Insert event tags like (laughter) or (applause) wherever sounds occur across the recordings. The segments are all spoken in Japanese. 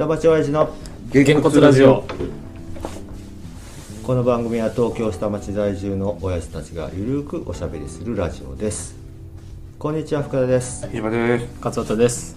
下町親父のげんこつラジオ。この番組は東京下町在住の親父たちがゆるくおしゃべりするラジオです。こんにちは福田です。今です。勝俣です。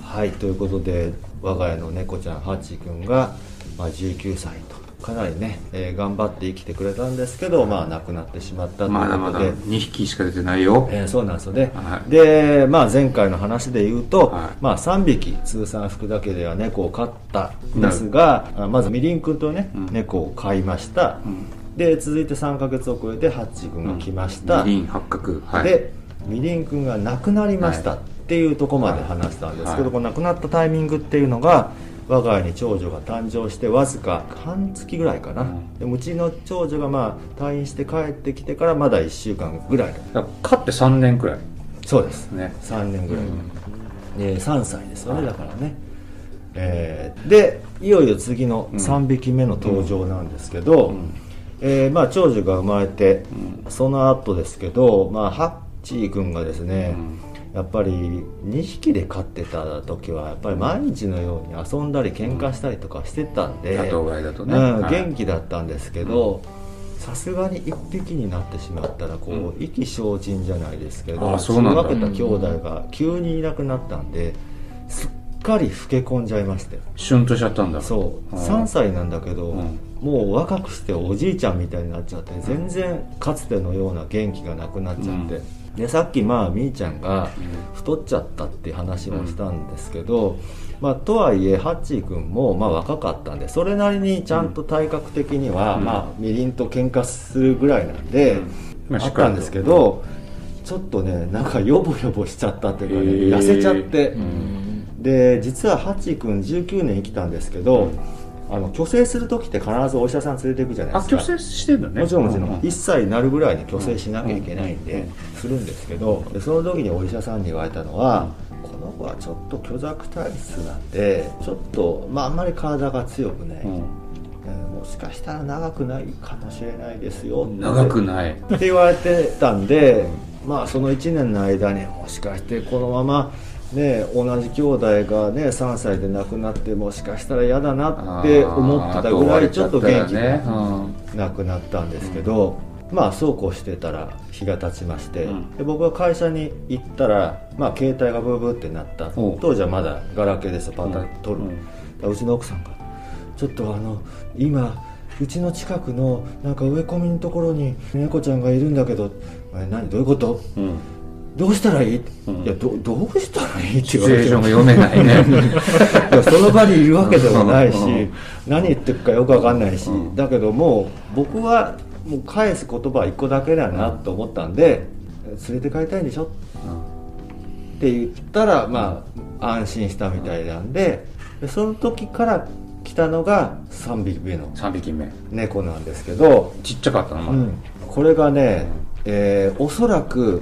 はいということで我が家の猫ちゃんハチ君が、まあ、19歳とかなりね、えー頑張って生きてくれたんですけどまあ亡くなってしまったというまだまだことで、2匹しか出てないよ。えーそうなんですよね、はい。で、まあ、前回の話で言うと、はい。まあ、3匹通算福田家では猫を飼ったんですが、あまずみりんくんとね、うん。猫を飼いました、ん。で続いて3ヶ月遅れてハッチ君が来ました、みりん八角。はい。でみりんくんが亡くなりました、はい。っていうところまで話したんですけど、はい。この亡くなったタイミングっていうのが我が家に長女が誕生してわずか半月ぐらいかな、うん。でうちの長女がまあ退院して帰ってきてからまだ1週間ぐらいだだかって3年くらい。そうです。ね。3年ぐらい、うん。で3歳ですよねだからね、えーでいよいよ次の3匹目の登場なんですけど、ん。えーまあ、長女が生まれて、うその後ですけど、まあ、ハッチー君がですね、うんやっぱり2匹で飼ってた時はやっぱり毎日のように遊んだり喧嘩したりとかしてたんで、多頭飼いだとね。うんはい。元気だったんですけど、さすがに1匹になってしまったらこう、意気消沈じゃないですけどあそうなんだ。育てた兄弟が急にいなくなったんですっかり老け込んじゃいまして。シュンとしちゃったんだ。そう。うん。3歳なんだけど、うん。もう若くしておじいちゃんみたいになっちゃって全然かつてのような元気がなくなっちゃって、でさっきまあみーちゃんが太っちゃったっていう話もしたんですけど、まあ、とはいえハッチー君もまあ若かったんでそれなりにちゃんと体格的には、うん。まあ、みりんと喧嘩するぐらいなんで、ああったんですけど、ちょっとねなんかヨボヨボしちゃったっていうかね、痩せちゃって。うん。で実はハチ君19年生きたんですけど、あの虚勢する時って必ずお医者さん連れていくじゃないですか。あ虚勢してんだね。もちろんもちろん、う1歳になるぐらいに虚勢しなきゃいけないんで、うんするんですけどでその時にお医者さんに言われたのは、この子はちょっと虚弱体質なんでちょっと、まあ、あんまり体が強くない、うん。えーもしかしたら長くないかもしれないですよ。長くない。って言われてたんで、まあその1年の間にもしかしてこのままね同じ兄弟がね3歳で亡くなってもしかしたら嫌だなって思ってたぐらいちょっと元気ね。がなくなったんですけど、まあそうこうしてたら日が経ちまして、うん。で僕が会社に行ったら、まあ、携帯がブーブーってなった。当時はまだガラケーですよパタッと取る、うちの奥さんが「ちょっとあの今うちの近くのなんか植え込みのところに猫ちゃんがいるんだけどえ何どういうこと？うんうんどうしたらいい?うん。いやどどうしたらいい?」ってシ言われてチュエーションが読めないね。(laughs) いやその場にいるわけでもないしうん。うん何言ってるかよくわかんないし、うん。だけどもう僕はもう返す言葉は一個だけだなと思ったんで「連れて帰りたいんでしょ?」って言ったらまあ安心したみたいなんででその時から来たのが3匹目の3匹目。猫なんですけど、ちっちゃかったのうん、これがね、えーおそらくうん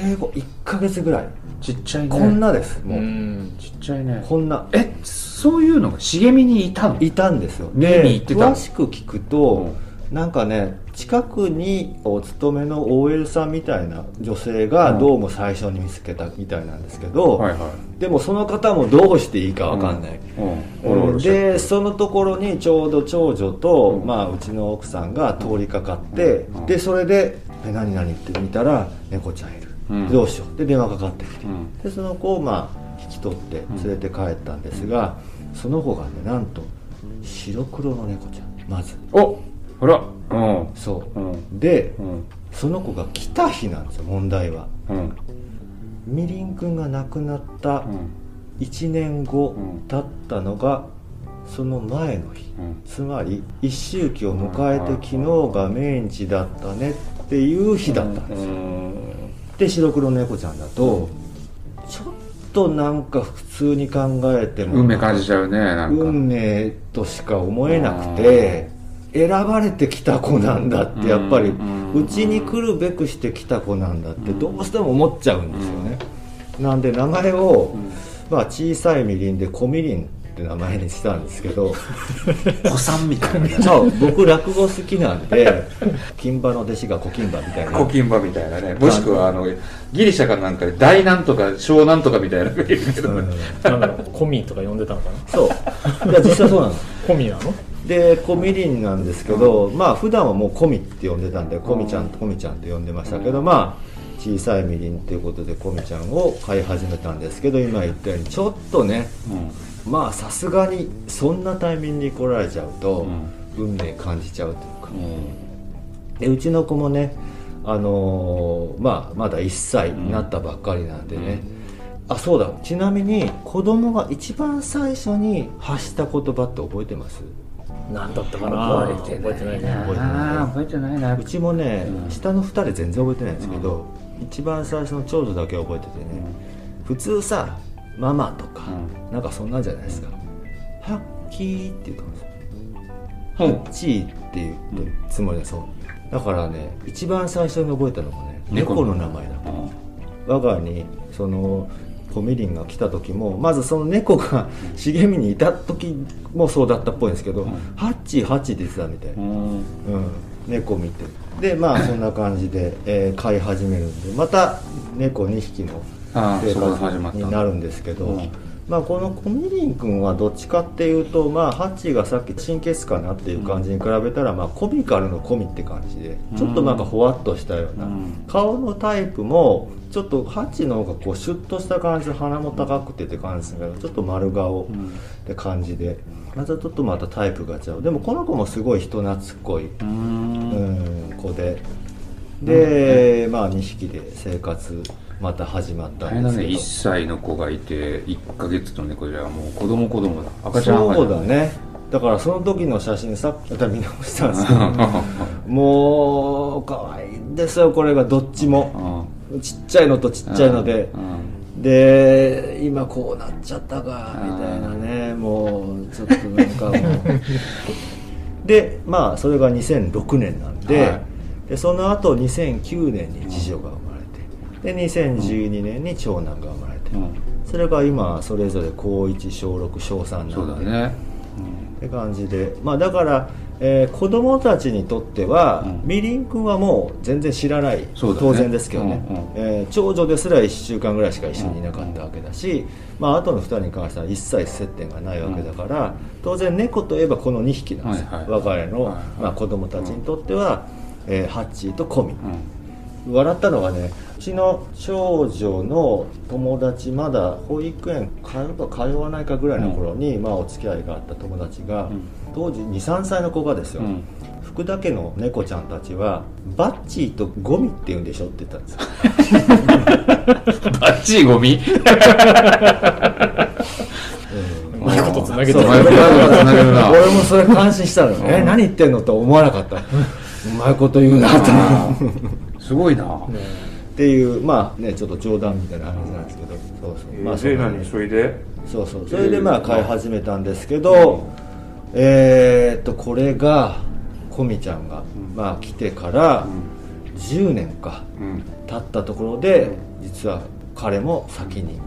生後1ヶ月ぐらい、ちっちゃいね。こんなですもう、ん。ちっちゃいね。こんな。えそういうのが茂みにいたの？いたんですよ。見で詳しく聞くと、なんかね近くにお勤めの OL さんみたいな女性がうん。どうも最初に見つけたみたいなんですけど、はいはい。でもその方もどうしていいかわかんない、うん。でそのところにちょうど長女と、うん。まあ、うちの奥さんが通りかかって、うん。でそれで「え何々?」って見たら猫ちゃんいる、うんどうしよう。で電話かかってきて、うん。でその子をまあ引き取って連れて帰ったんですが、その子がねなんと白黒の猫ちゃん。まず。おほら。うん。そう。う、ん。でうん。その子が来た日なんですよ問題は。うん。みりんくんが亡くなったうん。1年後うん。経ったのがその前の日、うん。つまり一周期を迎えて昨日が命日だったねっていう日だったんですよ、で白黒猫ちゃんだとちょっとなんか普通に考えても運命感じちゃうねなんか。運命としか思えなくて選ばれてきた子なんだってやっぱりうちに来るべくしてきた子なんだってどうしても思っちゃうんですよね。なんで名前を、まあ、小さいみりんで小みりんって名前にしたんですけど。子さんみたいな。そう僕落語好きなんで (laughs) 金馬の弟子が古金馬みたいな。古金馬みたいなね。もしくはあのギリシャかなんかで大なんとか小なんとかみたいなのがいるけど、うん。なんだろうコミとか呼んでたのかな？そう。いや実際そうなのコミなの？でコミリンなんですけど、まあ普段はもうコミって呼んでたんでコミちゃんコミちゃんって呼んでましたけど、まあ小さいみりんということでコミちゃんを飼い始めたんですけど今言ったようにちょっとねまあさすがにそんなタイミングに来られちゃうと、運命感じちゃうというか。でうちの子もねあのーまあまだ1歳になったばっかりなんでね、あそうだ。ちなみに子供が一番最初に発した言葉って覚えてます？何だったかな？覚えて覚えてないね。覚えてな覚えてないな。うちもね、うん。下の2人全然覚えてないんですけど、一番最初の長女だけ覚えててね、普通さママとか、うなんかそんなんじゃないですか「ハッキー」って言ったんですよ「ハうんッチー」って言うつもりだそう。だからね一番最初に覚えたのがね猫の。名前だ我が家にそのコミリンが来た時もまずその猫が茂みにいた時もそうだったっぽいんですけど、うん。ハッチーハッチーって言ってたみたい、うん。うん、猫見て。でまあそんな感じで、えー飼い始めるんでまた猫2匹の生活になるんですけど、うん。まあ、このコミリン君はどっちかっていうと、まあ、ハッチーがさっき神経質かなっていう感じに比べたら、まあ、コミカルのコミって感じでちょっとなんかほわっとしたような、うん。顔のタイプもちょっとハッチーの方がこうシュッとした感じで鼻も高くてって感じですけどちょっと丸顔って感じで。またちょっとまたタイプが違う。でもこの子もすごい人懐っこい、ううんん、子でで、まあ2匹で生活また始まったんですけど。1歳の子がいて1ヶ月の猫じゃもう子供子供だ。赤ちゃんそうだね。だからその時の写真さっきまた見直したんですけど。(laughs) もう可愛いんですよこれがどっちも。ちっちゃいのとちっちゃいので。うん。で今こうなっちゃったかみたいなね。もうちょっとなんかもう。でまあそれが2006年なんで,、はい。でその後2009年に次女が生で2012年に長男が生まれて、うん。それが今それぞれ高1小6小3なんで。そうだね。って感じで。まあだから、えー子供たちにとっては、うん。みりんくんはもう全然知らない、ね。当然ですけどね、うんうん。えー長女ですら1週間ぐらいしか一緒にいなかったわけだし、まあ後の2人に関しては一切接点がないわけだから、当然猫といえばこの2匹なんですよ、はいはい我が家の、はいはい。まあ、子供たちにとっては、えーハッチーとコミ、うん。笑ったのがねうちの長女の友達まだ保育園通うか通わないかぐらいの頃に、まあ、お付き合いがあった友達が、ん。当時23歳の子がですよ、うん。福田家の猫ちゃんたちはバッチーとゴミって言うんでしょって言ったんですよ。バッチリゴミ？うん。うまいことつなげてるな。(laughs) 俺もそれ感心したのよ。え何言ってんのと思わなかった。うまいこと言うなと。すごいなっていうまあねちょっと冗談みたいな話なんですけど。そうそう。まあそんなねそれで？そうそう。それでまあ飼い始めたんですけど、えーっとこれがコミちゃんが、まあ来てから10年かうん。経ったところで実は彼も先に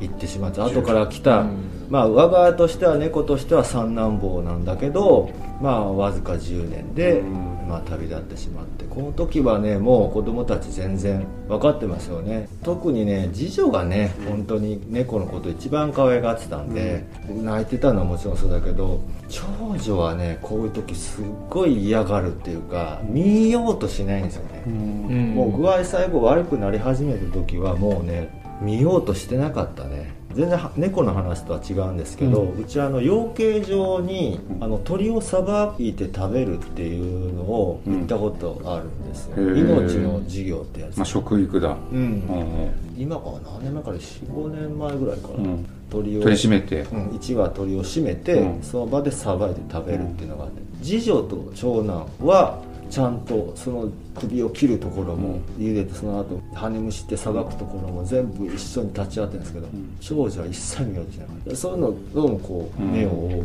行ってしまって後から来た、うん。まあ我が家としては猫としては三男坊なんだけどまあわずか10年で、うん。まあ、旅立ってしまってこの時はねもう子供たち全然分かってますよね。特にね次女がね本当に猫のこと一番可愛がってたんで、泣いてたのはもちろんそうだけど長女はねこういう時すっごい嫌がるっていうか見ようとしないんですよね、うん。もう具合最後悪くなり始めた時はもうね見ようとしてなかったね全然は猫の話とは違うんですけど、うちあの養鶏場にあの鳥をさばいて食べるっていうのを行ったことあるんですよ、うん。命の授業ってやつ、まあ食育だ。うん。うん今から何年前から？45年前ぐらいかな、うん。鳥を取り締めて。うん、1羽鳥を締めて、うん。その場でさばいて食べるっていうのがあって。次女と長男はちゃんとその首を切るところも茹でてその後羽蒸してさばくところも全部一緒に立ち会ってるんですけど、ん。長女は一切見ようとしなかったそういうのどうもこううん。目を覆う、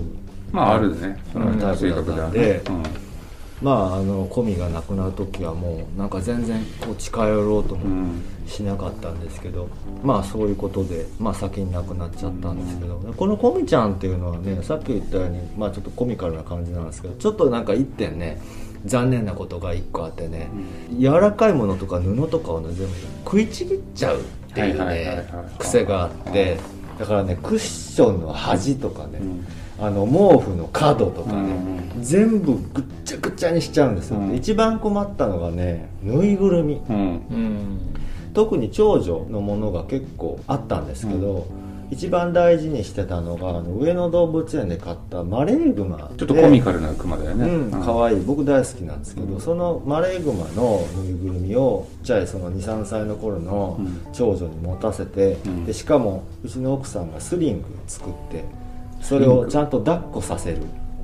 まああるね。そのうん性格だで。ねまああのコミがなくなる時はもうなんか全然こう近寄ろうともうん。しなかったんですけど、まあそういうことで、まあ、先に亡くなっちゃったんですけど、このコミちゃんっていうのはねさっき言ったように、まあ、ちょっとコミカルな感じなんですけどちょっとなんか一点ね残念なことが一個あってね、柔らかいものとか布とかをね全部食いちぎっちゃうっていうね癖があって。だからねクッションの端とかね、ん。あの毛布の角とかね、う全部ぐっちゃぐちゃにしちゃうんですよ、うん。一番困ったのがねぬいぐるみ。うん。うん。特に長女のものが結構あったんですけど、一番大事にしてたのがあの上野動物園で買ったマレーグマちょっとコミカカルなクマだよね。うん、可愛い。僕大好きなんですけど、そのマレーグマのぬいぐるみをちっちゃいその23歳の頃のうん。長女に持たせて、ん。でしかもうちの奥さんがスリング作ってそれをちゃんと抱っこさせる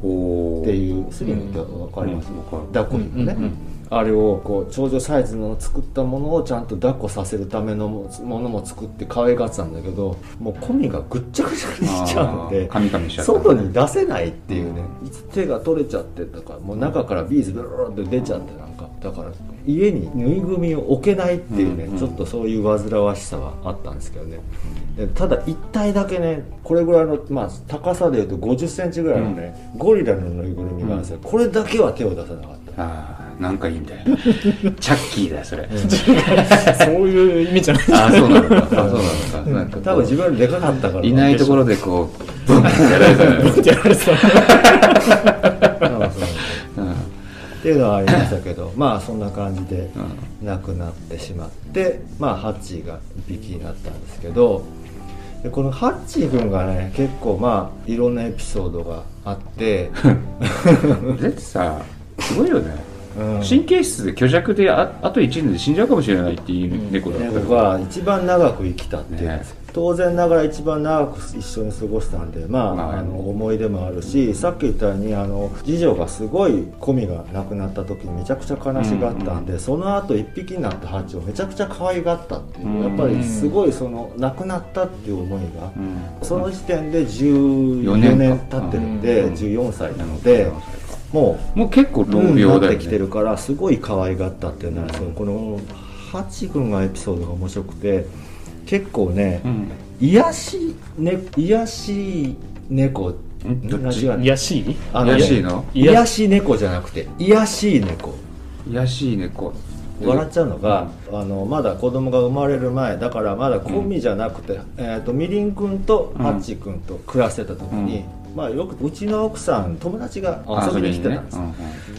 おっていうスリングって分かります、うん。抱っこ紐ね、うん。うんあれをこう長女サイズの作ったものをちゃんと抱っこさせるためのもものも作って可愛がってたんだけどもうコミがぐっちゃぐちゃにしちゃうので外に出せないっていうねいつ手が取れちゃってたからもう中からビーズブルルルって出ちゃってなんか。だから家にぬいぐるみを置けないっていうね、うんうんちょっとそういう煩わしさはあったんですけどね。でただ一体だけねこれぐらいの、まあ、高さでいうと5 0ンチぐらいのね、ゴリラのぬいぐるみがあるんですよ、これだけは手を出さなかったなんかいいんだよチャッキーだよそれ。そういう意味じゃない。ああそうなのか。あそうなのか。なんか多分自分よりでかかったから。いないところでこうブンってやられたよねってやられてた (laughs) っていうのはありましたけどまあそんな感じでう亡くなってしまってまあハッチーが一匹になったんですけどでこのハッチー君がね結構まあいろんなエピソードがあって、だってさすごいよね。うん神経質で虚弱でああと1年で死んじゃうかもしれないっていう猫だった。ね、よ僕は一番長く生きたって。いうんです、当然ながら一番長く一緒に過ごしたんでまあ,、まああの思い出もあるしさっき言ったようにあの次女がすごいコミが亡くなった時にめちゃくちゃ悲しがったんで、その後一匹になったハチをめちゃくちゃ可愛がったっていう、うん。やっぱりすごいその亡くなったっていう思いが、うん。その時点で14 4年経ってるんで、うん。14歳なので、もうもう結構闘な病だよってきてねるからすごい可愛がったっていうのは、そのこのハチ君がエピソードが面白くて結構ね、うん。癒しね癒し猫。癒やし？いあのね癒しいの？癒し猫じゃなくて癒しい猫。癒しい猫。笑っちゃうのが、あのまだ子供が生まれる前だからまだコンビじゃなくて、えー、とみりん君とハッチ君と暮らしてた時に、まあ、よくうちの奥さん友達が遊びに来てたんですよ、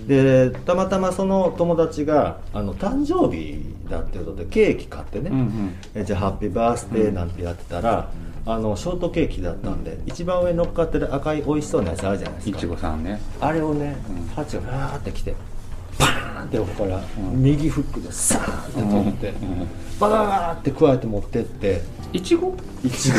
でたまたまその友達があの誕生日だっていうことでケーキ買ってね、うんうん。えじゃあハッピーバースデーなんてやってたら、あのショートケーキだったんで、一番上に乗っかってる赤い美味しそうなやつあるじゃないですか。いちごさんね。あれをね、うん。ハチがふわーって来てパーンって横から右フックでサーンって取って、うんババババーって加えて持ってっていちごいちご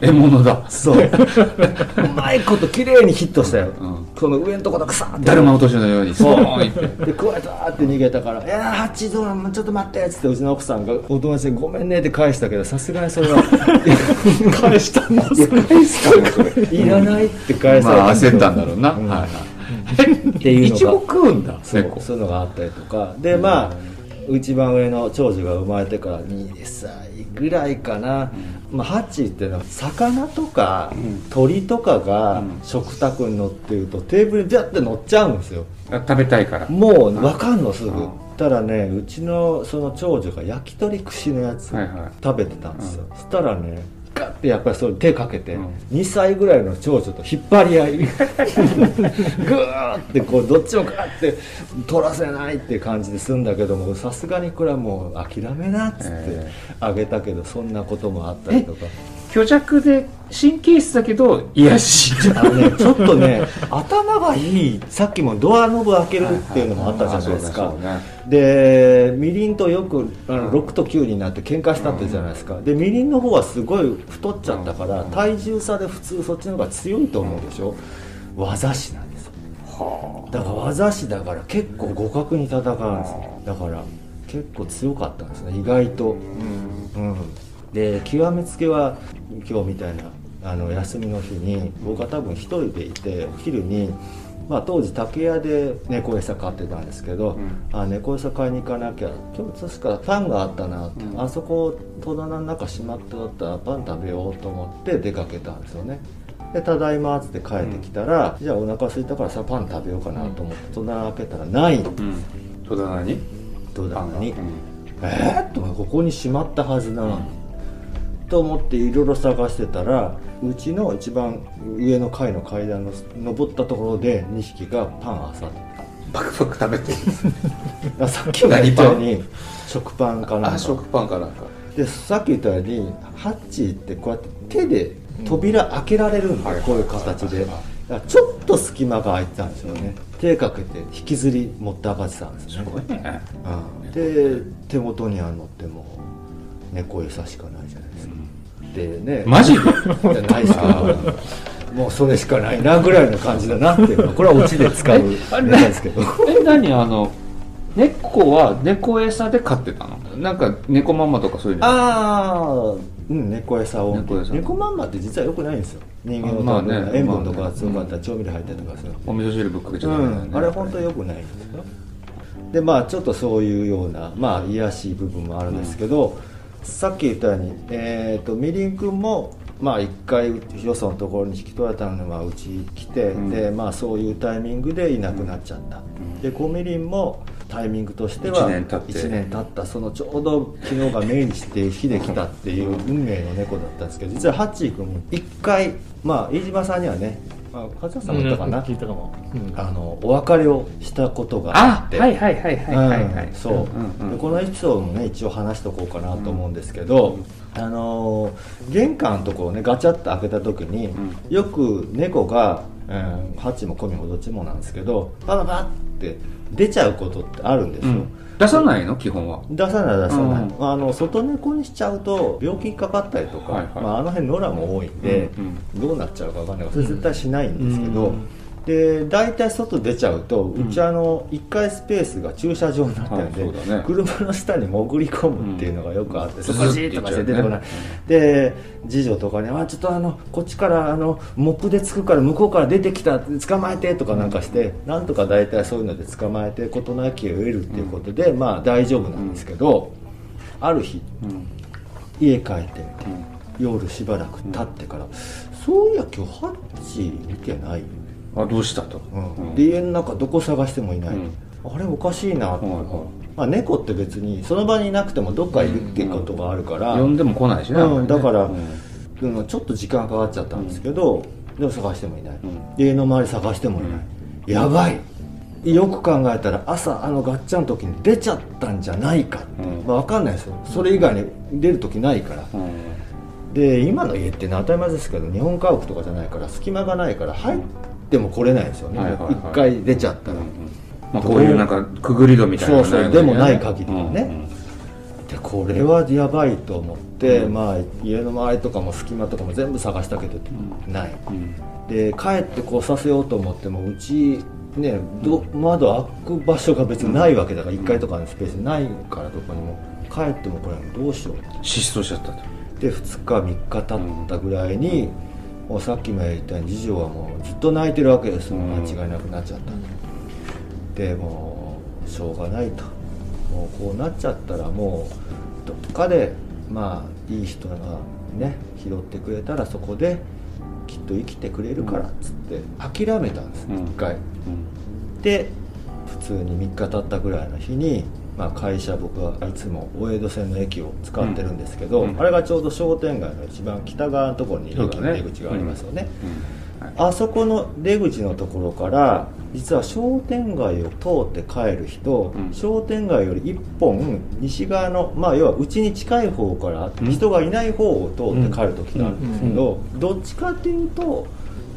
獲物だ。そう。(laughs) うまいこと綺麗にヒットしたよ、うん。この上のとこだけサーンって。だるま落としのように。スポーンいって。で加えたーって逃げたから「いやーハッチどうちょっと待って」っつってうちの奥さんがお友達に「ごめんね」って返したけどさすがにそれは。(laughs) 返したんだいや返すかもそれいらないって返されまあ焦ったんだろうな。うん。はいっていうのが。いちご食うんだ。そう。猫そういうのがあったりとか。でまあ一番上の長女が生まれてから2歳ぐらいかな、まあ、ハッチーっていうのは魚とかうん。鳥とかがうん。食卓に乗ってるとテーブルにビャって乗っちゃうんですよ。あ食べたいから。もう分かんのすぐ。うん。たらねうちのその長女が焼き鳥串のやつはいはい。食べてたんですよ、そしたらねてやっぱりそれ手かけて、うん。2歳ぐらいの長女と引っ張り合い。(laughs) グーってこうどっちもガッて取らせないっていう感じで済んだけどもさすがにこれはもう諦めなっつってえあげたけどそんなこともあったりとか虚弱で神経質だけど癒しあのね。(laughs) ちょっとね頭がいい。さっきもドアノブ開けるっていうのもあったじゃないですか、でみりんとよくあの6と9になって喧嘩したってじゃないですか、でみりんの方はすごい太っちゃったから、体重差で普通そっちの方が強いと思うでしょ。技師なんですよ。はだから技師だから結構互角に戦うんですよ。だから結構強かったんですね。意外と。うんで極めつけは今日みたいなあの休みの日に僕は多分一人でいてお昼に、まあ、当時竹屋で猫餌買ってたんですけど、うん。あ猫餌買いに行かなきゃ今日確かパンがあったなって、うん。あそこ戸棚の中閉まっておったらパン食べようと思って出かけたんですよね。でただいまっつって帰ってきたら、じゃあお腹空いたからさパン食べようかなと思って戸棚開けたらないうん。戸棚に？戸棚に。うん。えー、っとここにしまったはずなのに、と思っていろいろ探してたらうちの一番上の階の階段の登ったところで2匹がパンあさってパクパク食べてた (laughs) さっきも言ったように食パンかなんか。あ食パンかなんか。でさっき言ったようにハッチってこうやって手で扉開けられるんだよ、うんこういう形で、ちょっと隙間が空いてたんですよね、手かけて引きずり持って上がってたんですよね。すごいね。うん。で手元にあるのってもう猫餌しかないじゃないですか、でね。マジ？でいやないですけどもうそれしかないなぐらいの感じだなっていう。のはこれはオチで使うネタですけど。え何？あの猫は猫餌で飼ってたの？なんか猫ママとかそういうの？ああうん猫餌を。猫餌。まんまって実はよくないんですよ。人間のまあね塩分とかが強かったら調味料入ったりとかする。お味噌汁ぶっかけちゃうダメだよねん、あれ本当によくないんですよ。でまあちょっとそういうようなまあ癒やしい部分もあるんですけど、さっき言ったように、えー、とみりんくんもまあ一回よそのところに引き取られたのはうち来て、うん。でまあそういうタイミングでいなくなっちゃった、でコミリンもタイミングとしては一年経っ年経った。そのちょうど昨日が命日して日で来たっていう運命の猫だったんですけど実はハッチー君も一回まあ飯島さんにはね、まあ、勝田さんも言ったかな、聞いたかも、うん。あのお別れをしたことがああって。はいはいはいはいはいそう、でこのエピソードもね一応話しとこうかなと思うんですけど、あのー玄関のところをねガチャッと開けた時に、ん。よく猫が、うん、ハチもコミもどっちもなんですけどバババって出ちゃうことってあるんですよ、うん。出さないの？基本は。出さない出さない、うん。あの外猫にしちゃうと病気にかかったりとか、はいはい。まあ、あの辺野良も多いんで、うんどうなっちゃうか分かんない。それ絶対しないんですけど、うんで大体外出ちゃうとうちあの1階スペースが駐車場になってるんで、ね。車の下に潜り込むっていうのがよくあって、うん。そこじーっとかして出てこない、で次女とかにあちょっとあのこっちからあのモップでつくから向こうから出てきた捕まえてとかなんかして、なんとか大体そういうので捕まえて事なきを得るっていうことで、まあ大丈夫なんですけど、ある日うん。家帰ってみて、夜しばらく経ってから、そういや今日ハッチ見てない、あどうしたと？うん。で家の中どこ探してもいない、うん。あれおかしいなと、はいはい。まあ、猫って別にその場にいなくてもどっかいるっていうことがあるから、呼んでも来ないしねだからちょっと時間かかっちゃったんですけど、でも探してもいない、家の周り探してもいない、やばい。よく考えたら朝あのガッチャンの時に出ちゃったんじゃないか、うん。まあ、分かんないですよ。それ以外に出る時ないから、うん。で今の家って、ね、当たり前ですけど日本家屋とかじゃないから隙間がないから入っても来れないですよね、はいはいはい。一回出ちゃったら、まあこういうなんかくぐり戸みたいなのそうそうでもない限りはね。うんうん。でこれはやばいと思って、うん。まあ、家の周りとかも隙間とかも全部探したけど、ない。うん。で帰ってこうさせようと思ってもうちねど窓開く場所が別にないわけだから1階とかのスペースないからどこにも。帰ってもこれどうしよう。失踪しちゃったと。で2日3日経ったぐらいに、もうさっきも言ったように次女はもうずっと泣いてるわけです間違いなくなっちゃった。でもうしょうがないと。もうこうなっちゃったらもうどっかでまあいい人がね拾ってくれたらそこできっと生きてくれるからっつって諦めたんです、うん。一回。うん。で普通に3日経ったぐらいの日に、まあ、会社僕はいつも大江戸線の駅を使ってるんですけど、うんあれがちょうど商店街の一番北側のところに駅の出口がありますよね。うん。はい。あそこの出口のところから実は商店街を通って帰る人、うん。商店街より一本西側のまあ要はうちに近い方からうん人がいない方を通って帰る時があるんですけど、どっちかっていうと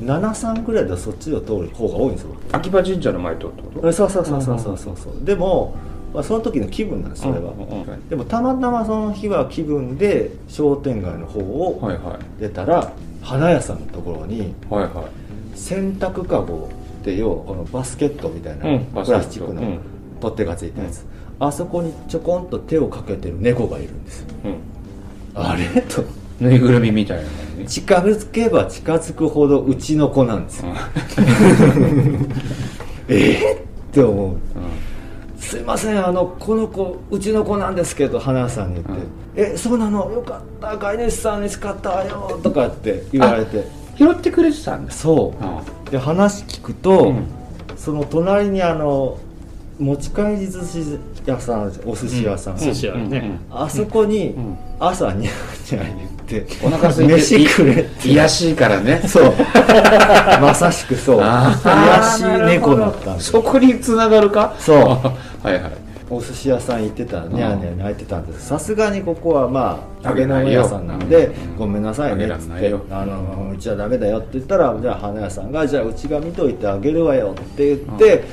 73ぐらいでそっちを通る方が多いんですよ。秋葉神社の前とってこと？えそうそうそうそうそうそうそう。でも、まあ、その時の気分なんですそれは、うんうんうん。でもたまたまその日は気分で商店街の方をはいはい。出たら、花屋さんのところにはいはい。洗濯かごって要はこのバスケットみたいな、うん。プラスチックのうん。取っ手がついたやつ、あそこにちょこんと手をかけてる猫がいるんです。ようん。あれ？と。ぬいぐるみみたいなのに近づけば近づくほどうちの子なんですよ。(laughs) えーって思う。うんすいませんあのこの子うちの子なんですけど花屋さんに言って「えそうなの？よかった。飼い主さんに叱った。わよ」とかって言われて。拾ってくれてたんですそう。で話聞くと、うん。その隣にあの持ち帰り寿司屋さんお寿司屋さん、寿司屋ね、あそこにん。朝にゃーにゃー言って。お腹空いて飯くれって。いやしいからね。そう。(laughs) まさしくそう。あー。癒し猫だったんですそこに繋がるか？そう。(laughs) はいはい。お寿司屋さん行ってたらニャーニャー泣いてたんです。さすがにここはまあ揚げ物屋さんなんで、うん。ごめんなさいね。っつってんないよ。あのうちはダメだよって言ったらじゃあ花屋さんがじゃあうちが見といてあげるわよって言って、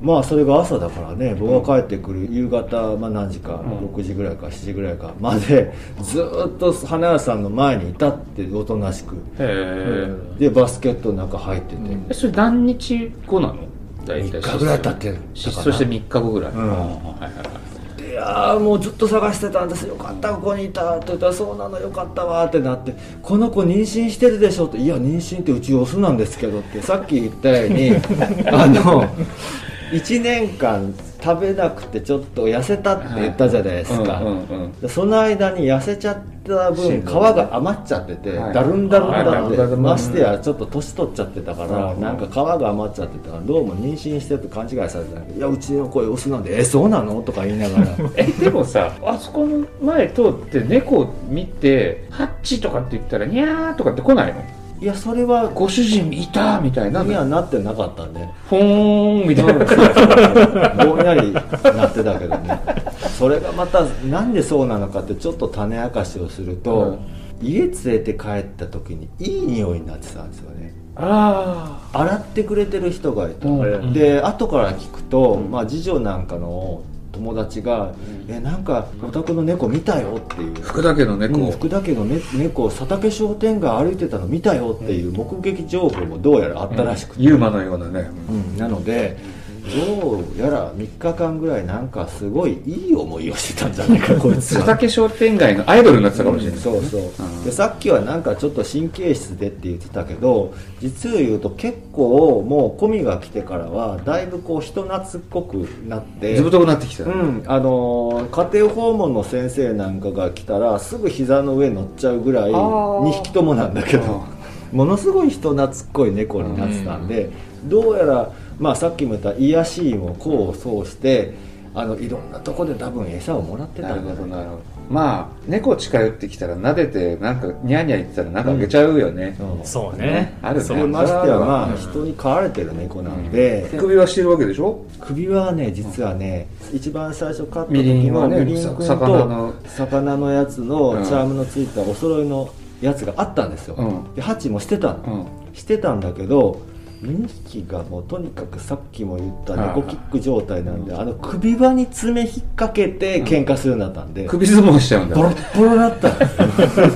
まあそれが朝だからね僕が帰ってくる夕方、まあ、何時か、6時ぐらいか7時ぐらいかまでずーっと花屋さんの前にいたっておとなしく、へでバスケットの中入ってて、えそれ何日後なの？大体。3日ぐらい経ってる。失踪して3日後ぐらい、ん。はいはいはい。いやーもうずっと探してたんです。よかったここにいた。って言ったらそうなのよかったわってなって。この子妊娠してるでしょっていや妊娠ってうちオスなんですけどってさっき言ったように (laughs) あの1年間食べなくてちょっと痩せたって言ったじゃないですか、その間に痩せちゃった分皮が余っちゃってて、はい。だるんだるんだはい。って、ましてやちょっと年取っちゃってたから、うん。なんか皮が余っちゃってたからどうも妊娠してると勘違いされてたけど「いやうちの声オスなんでえそうなの?」とか言いながら。(laughs) えでもさあそこの前通って猫を見て「ハッチ」とかって言ったら「ニャー」とかって来ないの？いやそれはご主人いたみたいなにはなってなかったんで。フォーンみたいな。(laughs) ぼんやりなってたけどね。それがまたなんでそうなのかってちょっと種明かしをすると、家連れて帰った時にいい匂いになってたんですよね。あ洗ってくれてる人がいた、うん。で後から聞くと、まあ、次女なんかの友達が「えなんかお宅の猫見たよ」っていう。あ福田家の猫、うん福田家の、ね、猫佐竹商店街歩いてたの見たよっていう目撃情報もどうやらあったらしくて、ユーマのようなね。うん。なのでどうやら3日間ぐらいなんかすごいいい思いをしてたんじゃないか (laughs) こいつは。佐竹商店街のアイドルになってたかもしれない、そうそう、うん。でさっきはなんかちょっと神経質でって言ってたけど実を言うと結構もう込みが来てからはだいぶこう人懐っこくなってずぶとくなってきた、うん、あのー家庭訪問の先生なんかが来たらすぐ膝の上に乗っちゃうぐらいあー。2匹ともなんだけどものすごい人懐っこい猫になってたんで、どうやら、まあ、さっきも言った癒やしいも功を奏してあのいろんなとこで多分餌をもらってたなんるだまあ猫近寄ってきたら撫でてなんかニャーニャー言ってたらなんかあげちゃうよね、うん。そうね。あるね。それましてやまあうん人に飼われてる猫なんで、首輪してるわけでしょ？首輪はね実はね、一番最初飼った時のんはねみりんくんさ魚の。と魚のやつのうん。チャームのついたお揃いのやつがあったんですよ、うん。でハチもしてたの、うん。してたんだけど2匹がもうとにかくさっきも言った猫キック状態なんであの首輪に爪引っ掛けて喧嘩するようになったんで、首相撲しちゃうんだ。ボロッボロだった。んですよ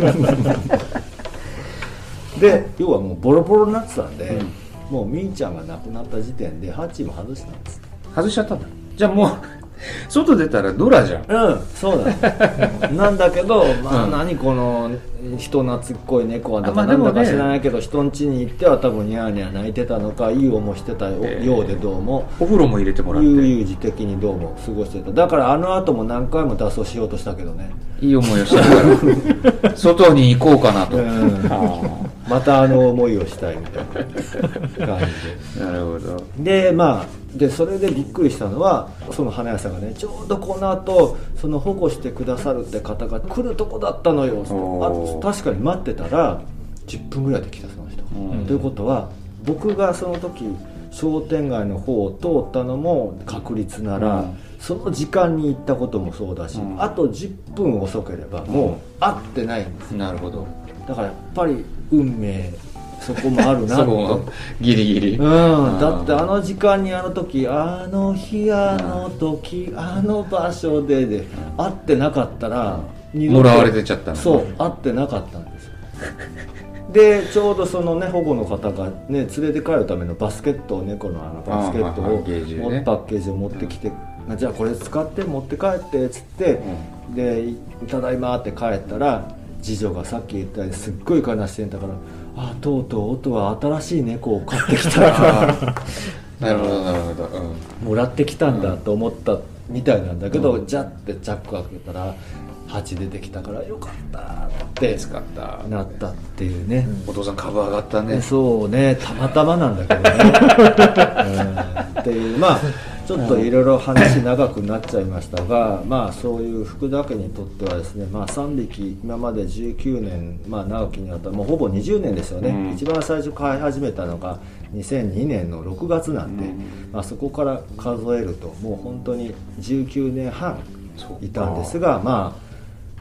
で要はもうボロボロになってたんで、もうみーちゃんが亡くなった時点でハチも外したんです。外しちゃったんだ。じゃあもう外出たらドラじゃん。うんそうだ (laughs) なんだけどまあ、うん。何この人懐っこい猫はだあかなだか知らないけど人ん家に行っては多分ニャーニャー泣いてたのかいい思いしてたようでどうも。お風呂も入れてもらって。悠々自適にどうも過ごしてた。だからあの後も何回も脱走しようとしたけどね。いい思いをしながら。(laughs) 外に行こうかなと、うん。あまたあの思いをしたいみたいな感じあなるほど。ででまあでそれでびっくりしたのはその花屋さんがねちょうどこの後その保護してくださるって方が来るとこだったのよ。あ確かに待ってたら10分ぐらいで来たその人。が、うん。ということは僕がその時商店街の方を通ったのも確率なら、うん。その時間に行ったこともそうだし、うん。あと10分遅ければもう会ってないんですなるほどだからやっぱり運命そこもあるなそギリギリ、うん、だってあの時間にあの時あの日あの時あの場所でで会ってなかったらもらわれてちゃったのそう会ってなかったんですよ。でちょうどそのね保護の方がね連れて帰るためのバスケットを猫のあのバスケットをパッケージを持ってきて、じゃあこれ使って持って帰ってっつって、で「ただいま」って帰ったら次女がさっき言ったようにすっごい悲しんだから「あとうとう音は新しい猫を飼ってきたな」(laughs) なるほどなるほど。うん。もらってきたんだと思ったみたいなんだけど、ジャッてチャック開けたら蜂出てきたからよかったって使った。なったっていうね、お父さん株上がったねね。そうね。たまたまなんだけどね、(laughs) うん、っていうまあちょっといろいろ話長くなっちゃいましたが、まあそういう福田家にとってはですね、まあ、3匹今まで19年、まあ、長きにわたってもうほぼ20年ですよね、うん。一番最初飼い始めたのが2002年の6月なんで、うん。まあ、そこから数えるともう本当に19年半いたんですがまあ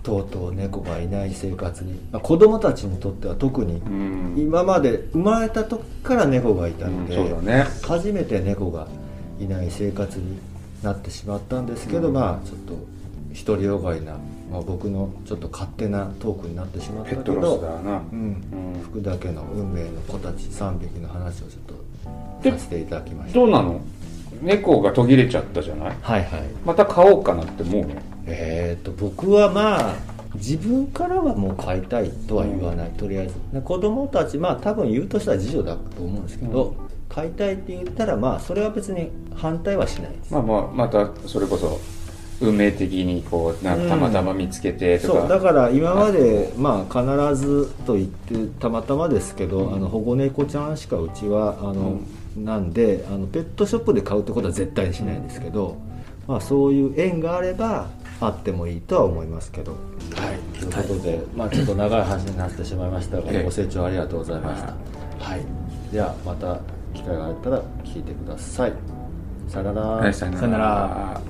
とうとう猫がいない生活に、まあ、子供たちにとっては特にうん。今まで生まれた時から猫がいたので、うんね。初めて猫がいない生活になってしまったんですけど、うん。まあちょっと独りよがりな、まあ、僕のちょっと勝手なトークになってしまったけど、な。うん。うん。福田家の運命の子たち3匹の話をちょっでとさせていただきました。どうなの？猫が途切れちゃったじゃない？はいはい。また買おうかなって思うの？えー、と僕はまあ自分からはもう飼いたいとは言わない、とりあえず。で子供たちまあ多分言うとしたら次女だと思うんですけど、うん飼いたいって言ったらまあそれは別に反対はしないです、まあまあまたそれこそ運命的にこうなんかたまたま見つけてとか、そうだから今まで、まあ、必ずと言ってたまたまですけど、うん。あの保護猫ちゃんしかうちはあの、なんであのペットショップで買うってことは絶対にしないんですけど、まあ、そういう縁があればあってもいいとは思いますけど。はい、ということで、まあ、ちょっと長い話になってしまいましたが、ええ。ご清聴ありがとうございました。はい、ではまた機会があったら聞いてください。さよなら。はいさよなさよなら